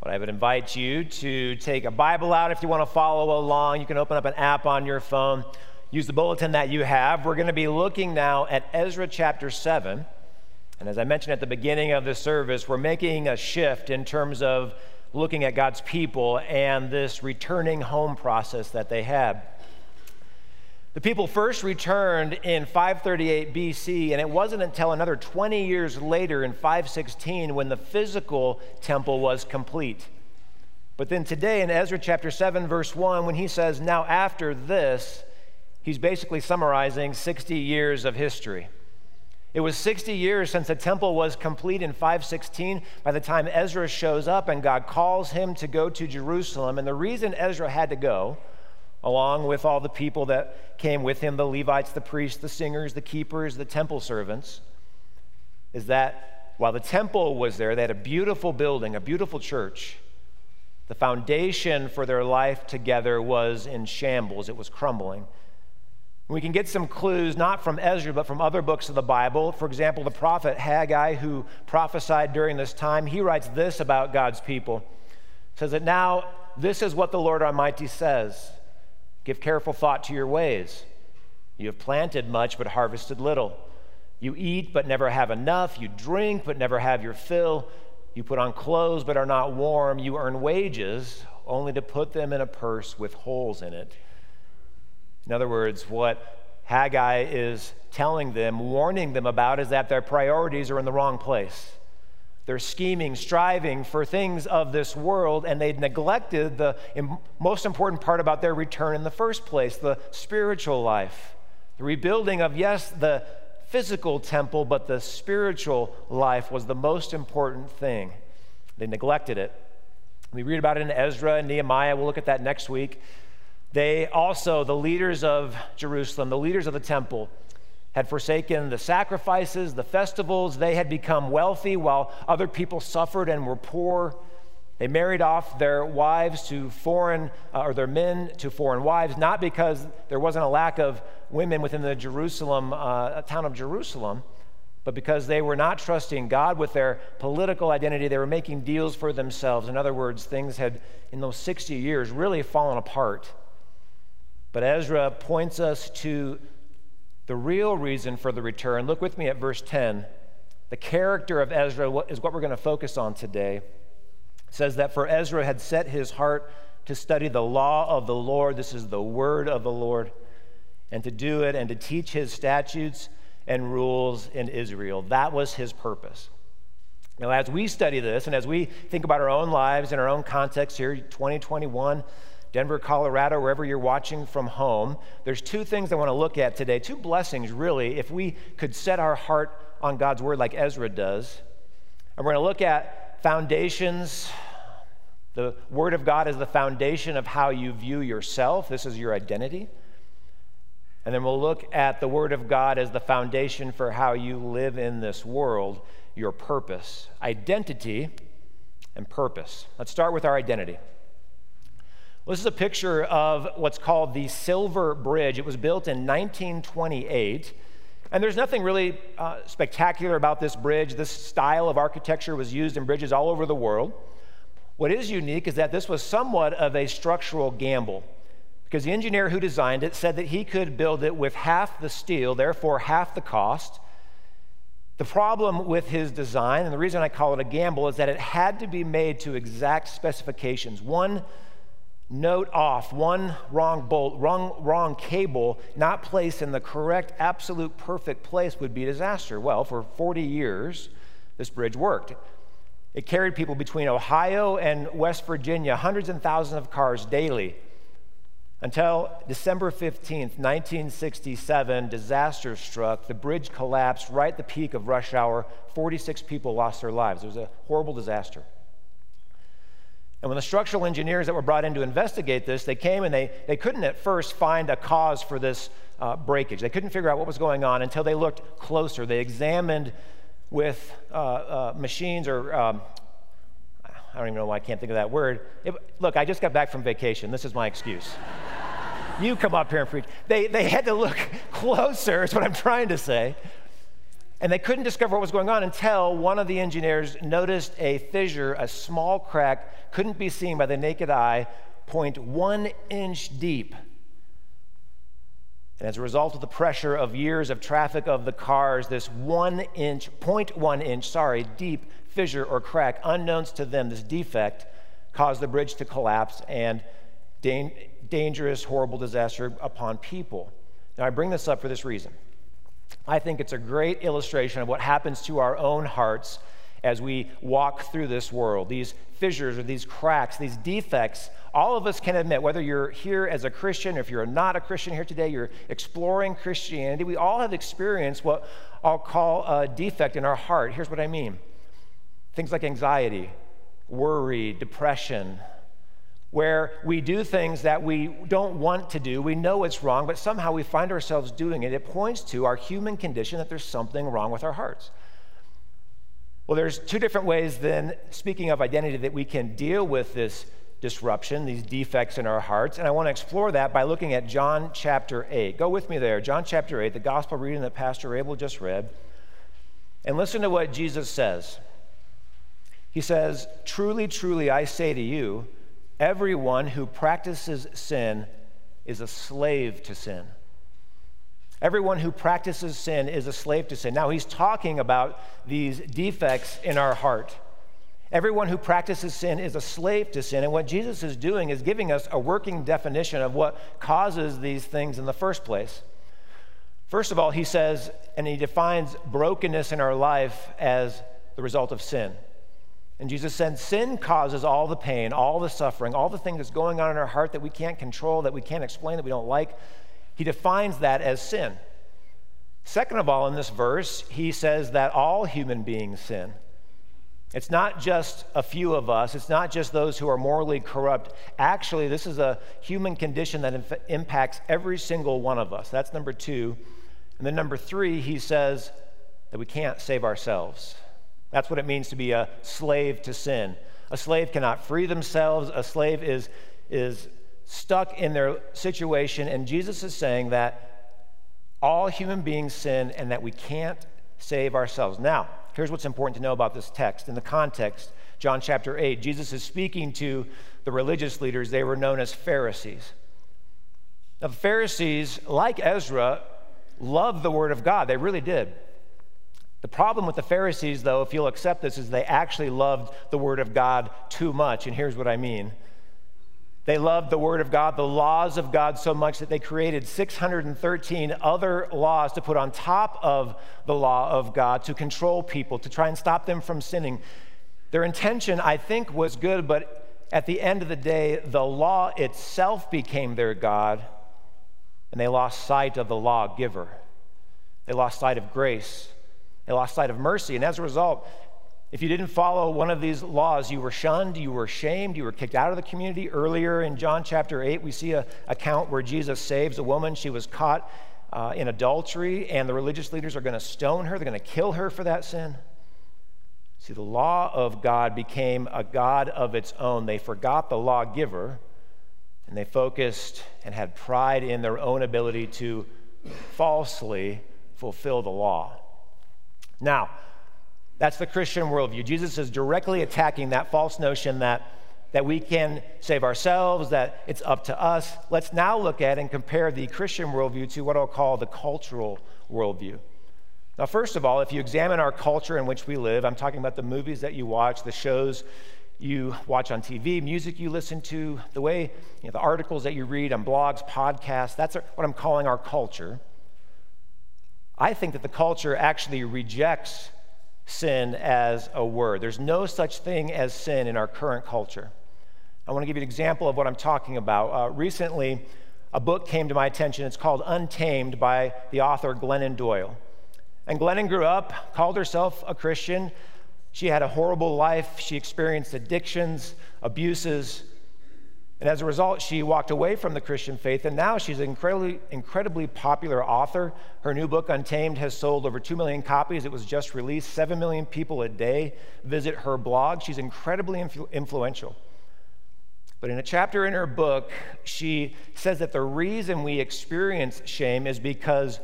But I would invite you to take a Bible out if you want to follow along. You can open up an app on your phone, use the bulletin that you have. We're going to be looking now at Ezra chapter 7. And as I mentioned at the beginning of this service, we're making a shift in terms of looking at God's people and this returning home process that they had. The people first returned in 538 BC, and it wasn't until another 20 years later in 516 when the physical temple was complete. But then today in Ezra chapter 7, verse 1, when he says, Now after this, he's basically summarizing 60 years of history. It was 60 years since the temple was complete in 516 by the time Ezra shows up and God calls him to go to Jerusalem. And the reason Ezra had to go along with all the people that came with him the Levites, the priests, the singers, the keepers, the temple servants is that while the temple was there, they had a beautiful building, a beautiful church. The foundation for their life together was in shambles, it was crumbling. We can get some clues not from Ezra, but from other books of the Bible. For example, the prophet Haggai, who prophesied during this time, he writes this about God's people. says that now this is what the Lord Almighty says Give careful thought to your ways. You have planted much, but harvested little. You eat, but never have enough. You drink, but never have your fill. You put on clothes, but are not warm. You earn wages, only to put them in a purse with holes in it. In other words, what Haggai is telling them, warning them about, is that their priorities are in the wrong place. They're scheming, striving for things of this world, and they'd neglected the most important part about their return in the first place the spiritual life. The rebuilding of, yes, the physical temple, but the spiritual life was the most important thing. They neglected it. We read about it in Ezra and Nehemiah. We'll look at that next week. They also, the leaders of Jerusalem, the leaders of the temple, had forsaken the sacrifices, the festivals. They had become wealthy while other people suffered and were poor. They married off their wives to foreign, uh, or their men to foreign wives, not because there wasn't a lack of women within the Jerusalem, uh, town of Jerusalem, but because they were not trusting God with their political identity. They were making deals for themselves. In other words, things had, in those 60 years, really fallen apart. But Ezra points us to the real reason for the return. Look with me at verse 10. The character of Ezra is what we're going to focus on today. It says that for Ezra had set his heart to study the law of the Lord, this is the word of the Lord, and to do it and to teach his statutes and rules in Israel. That was his purpose. Now, as we study this and as we think about our own lives and our own context here, 2021, Denver, Colorado, wherever you're watching from home, there's two things I want to look at today, two blessings really, if we could set our heart on God's word like Ezra does. And we're going to look at foundations. The word of God is the foundation of how you view yourself, this is your identity. And then we'll look at the word of God as the foundation for how you live in this world, your purpose, identity, and purpose. Let's start with our identity. This is a picture of what's called the Silver Bridge. It was built in 1928. And there's nothing really uh, spectacular about this bridge. This style of architecture was used in bridges all over the world. What is unique is that this was somewhat of a structural gamble because the engineer who designed it said that he could build it with half the steel, therefore half the cost. The problem with his design, and the reason I call it a gamble, is that it had to be made to exact specifications. One note off, one wrong bolt, wrong, wrong cable, not placed in the correct, absolute perfect place would be disaster. Well, for 40 years, this bridge worked. It carried people between Ohio and West Virginia, hundreds and thousands of cars daily. Until December 15th, 1967, disaster struck. The bridge collapsed right at the peak of rush hour. 46 people lost their lives. It was a horrible disaster. And when the structural engineers that were brought in to investigate this, they came and they, they couldn't at first find a cause for this uh, breakage. They couldn't figure out what was going on until they looked closer. They examined with uh, uh, machines or um, I don't even know why I can't think of that word. It, look, I just got back from vacation. This is my excuse. you come up here and preach. They, they had to look closer, is what I'm trying to say. And they couldn't discover what was going on until one of the engineers noticed a fissure, a small crack, couldn't be seen by the naked eye, point one inch deep. And as a result of the pressure of years of traffic of the cars, this one inch, 0.1 inch, sorry, deep fissure or crack, unknowns to them, this defect caused the bridge to collapse and da- dangerous, horrible disaster upon people. Now, I bring this up for this reason. I think it's a great illustration of what happens to our own hearts as we walk through this world. These fissures or these cracks, these defects, all of us can admit, whether you're here as a Christian or if you're not a Christian here today, you're exploring Christianity, we all have experienced what I'll call a defect in our heart. Here's what I mean things like anxiety, worry, depression, where we do things that we don't want to do. We know it's wrong, but somehow we find ourselves doing it. It points to our human condition that there's something wrong with our hearts. Well, there's two different ways, then, speaking of identity, that we can deal with this disruption, these defects in our hearts. And I want to explore that by looking at John chapter 8. Go with me there. John chapter 8, the gospel reading that Pastor Abel just read. And listen to what Jesus says. He says, Truly, truly, I say to you, everyone who practices sin is a slave to sin. Everyone who practices sin is a slave to sin. Now, he's talking about these defects in our heart. Everyone who practices sin is a slave to sin. And what Jesus is doing is giving us a working definition of what causes these things in the first place. First of all, he says, and he defines brokenness in our life as the result of sin. And Jesus said, Sin causes all the pain, all the suffering, all the things that's going on in our heart that we can't control, that we can't explain, that we don't like. He defines that as sin. Second of all, in this verse, he says that all human beings sin. It's not just a few of us, it's not just those who are morally corrupt. Actually, this is a human condition that inf- impacts every single one of us. That's number two. And then number three, he says that we can't save ourselves. That's what it means to be a slave to sin. A slave cannot free themselves, a slave is, is stuck in their situation. And Jesus is saying that all human beings sin and that we can't save ourselves. Now, here's what's important to know about this text. In the context, John chapter 8, Jesus is speaking to the religious leaders. They were known as Pharisees. Now, the Pharisees, like Ezra, loved the Word of God. They really did. The problem with the Pharisees, though, if you'll accept this, is they actually loved the Word of God too much. And here's what I mean they loved the Word of God, the laws of God, so much that they created 613 other laws to put on top of the law of God to control people, to try and stop them from sinning. Their intention, I think, was good, but at the end of the day, the law itself became their God, and they lost sight of the lawgiver. They lost sight of grace. They lost sight of mercy. And as a result, if you didn't follow one of these laws, you were shunned, you were shamed, you were kicked out of the community. Earlier in John chapter 8, we see an account where Jesus saves a woman. She was caught uh, in adultery, and the religious leaders are going to stone her, they're going to kill her for that sin. See, the law of God became a God of its own. They forgot the lawgiver, and they focused and had pride in their own ability to falsely fulfill the law. Now, that's the Christian worldview. Jesus is directly attacking that false notion that, that we can save ourselves, that it's up to us. Let's now look at and compare the Christian worldview to what I'll call the cultural worldview. Now, first of all, if you examine our culture in which we live, I'm talking about the movies that you watch, the shows you watch on TV, music you listen to, the way, you know, the articles that you read on blogs, podcasts, that's what I'm calling our culture. I think that the culture actually rejects sin as a word. There's no such thing as sin in our current culture. I want to give you an example of what I'm talking about. Uh, recently, a book came to my attention. It's called Untamed by the author Glennon Doyle. And Glennon grew up, called herself a Christian. She had a horrible life. She experienced addictions, abuses, and as a result, she walked away from the Christian faith, and now she's an incredibly, incredibly popular author. Her new book, Untamed, has sold over 2 million copies. It was just released. 7 million people a day visit her blog. She's incredibly influ- influential. But in a chapter in her book, she says that the reason we experience shame is because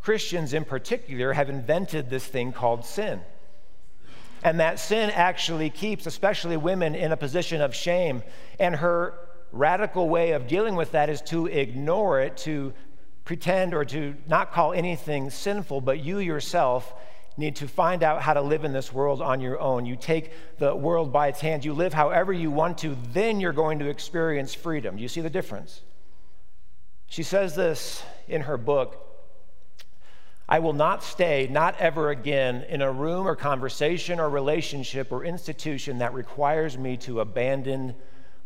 Christians in particular have invented this thing called sin. And that sin actually keeps, especially women, in a position of shame. And her radical way of dealing with that is to ignore it, to pretend or to not call anything sinful, but you yourself need to find out how to live in this world on your own. You take the world by its hands, you live however you want to, then you're going to experience freedom. Do you see the difference? She says this in her book I will not stay, not ever again, in a room or conversation or relationship or institution that requires me to abandon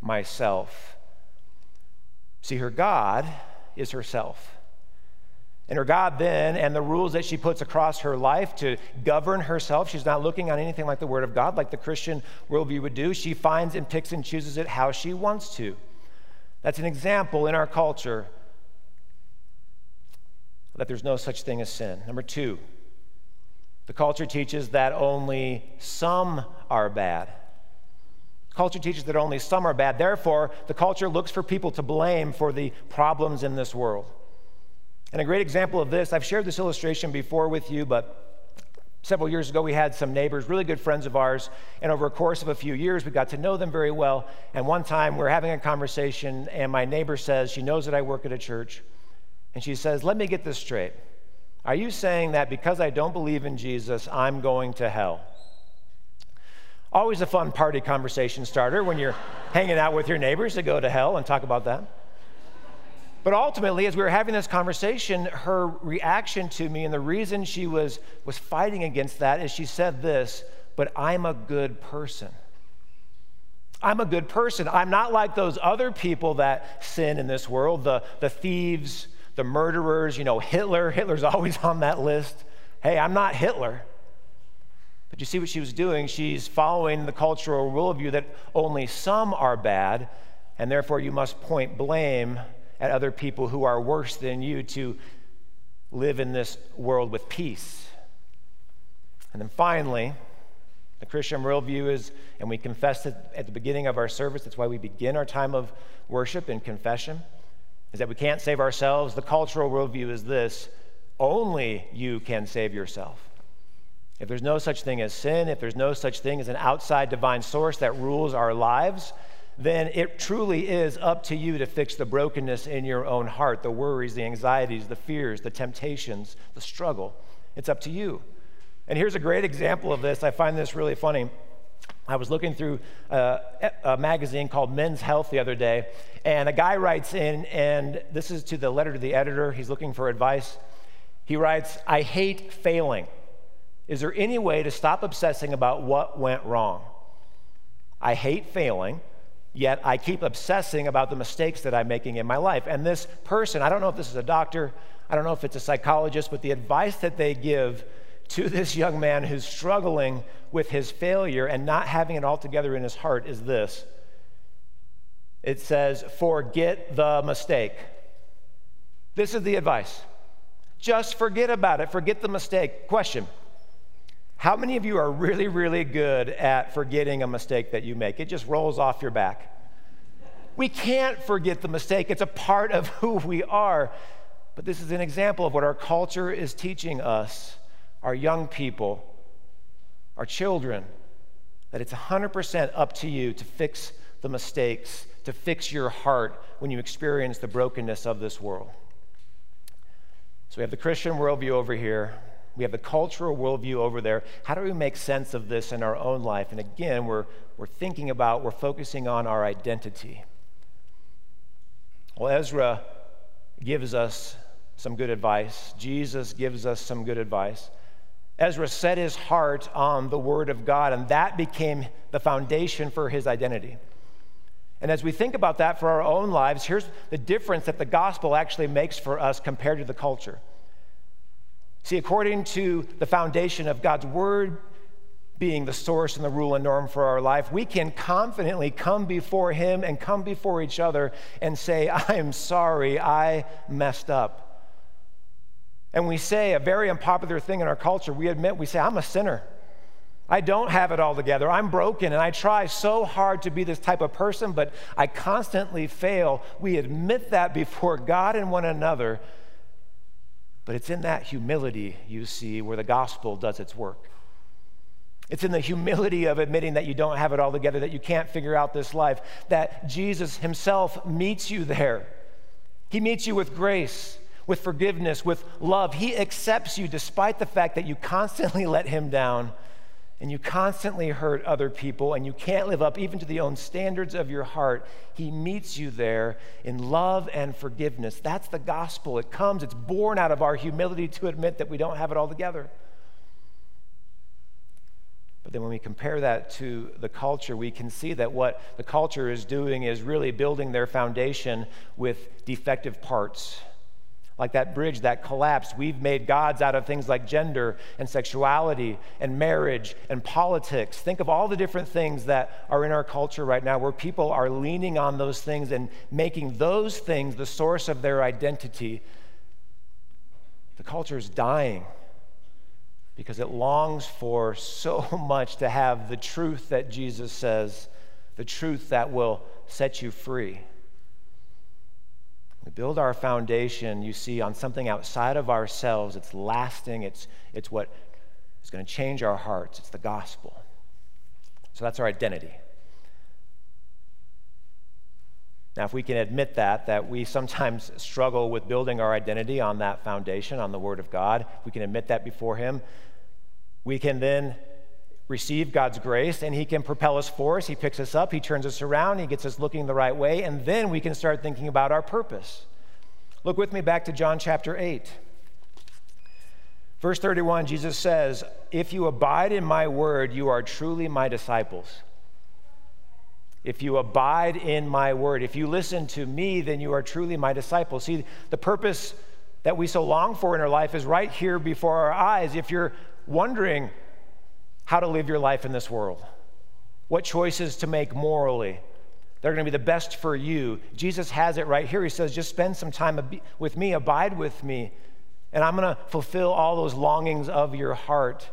myself. See, her God is herself. And her God then, and the rules that she puts across her life to govern herself, she's not looking on anything like the Word of God, like the Christian worldview would do. She finds and picks and chooses it how she wants to. That's an example in our culture that there's no such thing as sin. Number two, the culture teaches that only some are bad. Culture teaches that only some are bad. Therefore, the culture looks for people to blame for the problems in this world. And a great example of this, I've shared this illustration before with you, but several years ago we had some neighbors, really good friends of ours, and over a course of a few years we got to know them very well. And one time we're having a conversation, and my neighbor says, She knows that I work at a church. And she says, Let me get this straight. Are you saying that because I don't believe in Jesus, I'm going to hell? Always a fun party conversation starter when you're hanging out with your neighbors to go to hell and talk about that. But ultimately, as we were having this conversation, her reaction to me and the reason she was, was fighting against that is she said this, but I'm a good person. I'm a good person. I'm not like those other people that sin in this world, the, the thieves, the murderers, you know, Hitler. Hitler's always on that list. Hey, I'm not Hitler. But you see what she was doing? She's following the cultural worldview that only some are bad, and therefore you must point blame at other people who are worse than you to live in this world with peace. And then finally, the Christian worldview is, and we confessed it at the beginning of our service, that's why we begin our time of worship in confession is that we can't save ourselves. The cultural worldview is this only you can save yourself. If there's no such thing as sin, if there's no such thing as an outside divine source that rules our lives, then it truly is up to you to fix the brokenness in your own heart, the worries, the anxieties, the fears, the temptations, the struggle. It's up to you. And here's a great example of this. I find this really funny. I was looking through a, a, magazine called Men's Health the other day, and a guy writes in, and this is to the letter to the editor. He's looking for advice. He writes, I hate failing. Is there any way to stop obsessing about what went wrong? I hate failing, yet I keep obsessing about the mistakes that I'm making in my life. And this person, I don't know if this is a doctor, I don't know if it's a psychologist, but the advice that they give to this young man who's struggling with his failure and not having it all together in his heart is this it says, forget the mistake. This is the advice. Just forget about it, forget the mistake. Question How many of you are really, really good at forgetting a mistake that you make? It just rolls off your back. We can't forget the mistake, it's a part of who we are. But this is an example of what our culture is teaching us our young people, our children, that it's 100% up to you to fix the mistakes, to fix your heart when you experience the brokenness of this world. So we have the Christian worldview over here. We have the cultural worldview over there. How do we make sense of this in our own life? And again, we're, we're thinking about, we're focusing on our identity. Well, Ezra gives us some good advice. Jesus gives us some good advice. Ezra set his heart on the Word of God, and that became the foundation for his identity. And as we think about that for our own lives, here's the difference that the gospel actually makes for us compared to the culture. See, according to the foundation of God's Word being the source and the rule and norm for our life, we can confidently come before Him and come before each other and say, I am sorry, I messed up. And we say a very unpopular thing in our culture. We admit, we say, I'm a sinner. I don't have it all together. I'm broken, and I try so hard to be this type of person, but I constantly fail. We admit that before God and one another. But it's in that humility, you see, where the gospel does its work. It's in the humility of admitting that you don't have it all together, that you can't figure out this life, that Jesus himself meets you there. He meets you with grace, with forgiveness, with love. He accepts you despite the fact that you constantly let him down and you constantly hurt other people and you can't live up even to the own standards of your heart. He meets you there in love and forgiveness. That's the gospel. It comes, it's born out of our humility to admit that we don't have it all together. But then when we compare that to the culture, we can see that what the culture is doing is really building their foundation with defective parts. Like that bridge that collapsed, we've made gods out of things like gender and sexuality and marriage and politics. Think of all the different things that are in our culture right now where people are leaning on those things and making those things the source of their identity. The culture is dying because it longs for so much to have the truth that Jesus says, the truth that will set you free. We build our foundation, you see, on something outside of ourselves. It's lasting, it's, it's what is going to change our hearts. It's the gospel. So that's our identity. Now, if we can admit that, that we sometimes struggle with building our identity on that foundation, on the Word of God, we can admit that before Him, we can then receive God's grace and He can propel us forward. He picks us up, He turns us around, He gets us looking the right way, and then we can start thinking about our purpose. Look with me back to John chapter 8. Verse 31, Jesus says, If you abide in my word, you are truly my disciples if you abide in my word, if you listen to me, then you are truly my disciple. See, the purpose that we so long for in our life is right here before our eyes. If you're wondering how to live your life in this world, what choices to make morally, they're going to be the best for you. Jesus has it right here. He says, just spend some time with me, abide with me, and I'm going to fulfill all those longings of your heart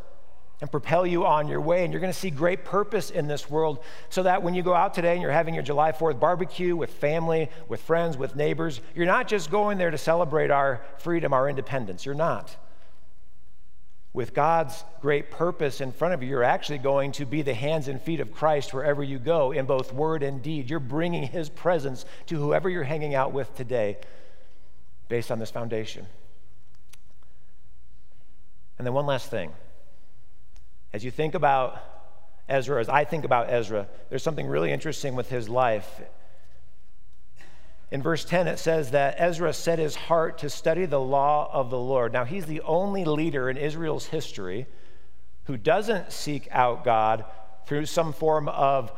and propel you on your way. And you're going to see great purpose in this world so that when you go out today and you're having your July 4th barbecue with family, with friends, with neighbors, you're not just going there to celebrate our freedom, our independence. You're not. With God's great purpose in front of you, you're actually going to be the hands and feet of Christ wherever you go in both word and deed. You're bringing his presence to whoever you're hanging out with today based on this foundation. And then, one last thing. As you think about Ezra, as I think about Ezra, there's something really interesting with his life. In verse 10, it says that Ezra set his heart to study the law of the Lord. Now, he's the only leader in Israel's history who doesn't seek out God through some form of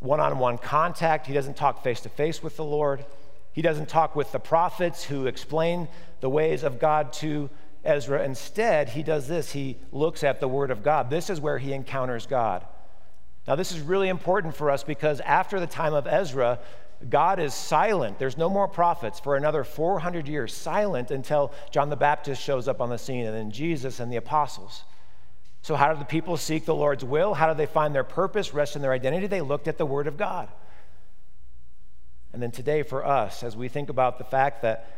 one on one contact. He doesn't talk face to face with the Lord. He doesn't talk with the prophets who explain the ways of God to Ezra. Instead, he does this he looks at the Word of God. This is where he encounters God. Now, this is really important for us because after the time of Ezra, God is silent. There's no more prophets for another 400 years, silent until John the Baptist shows up on the scene and then Jesus and the apostles. So, how do the people seek the Lord's will? How do they find their purpose, rest in their identity? They looked at the Word of God. And then today, for us, as we think about the fact that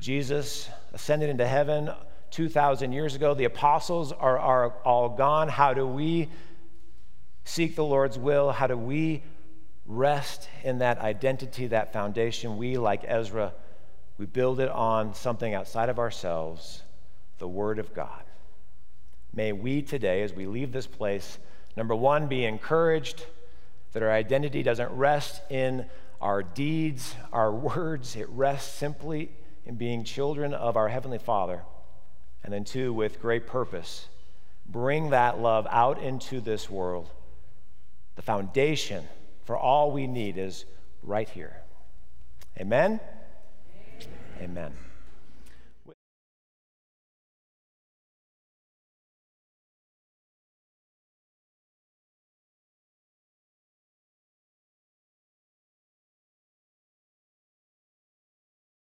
Jesus ascended into heaven 2,000 years ago. The apostles are, are all gone. How do we seek the Lord's will? How do we rest in that identity, that foundation? We, like Ezra, we build it on something outside of ourselves, the Word of God. May we today, as we leave this place, number one, be encouraged that our identity doesn't rest in our deeds, our words, it rests simply in being children of our Heavenly Father. And then, two, with great purpose, bring that love out into this world. The foundation for all we need is right here. Amen? Amen. Amen.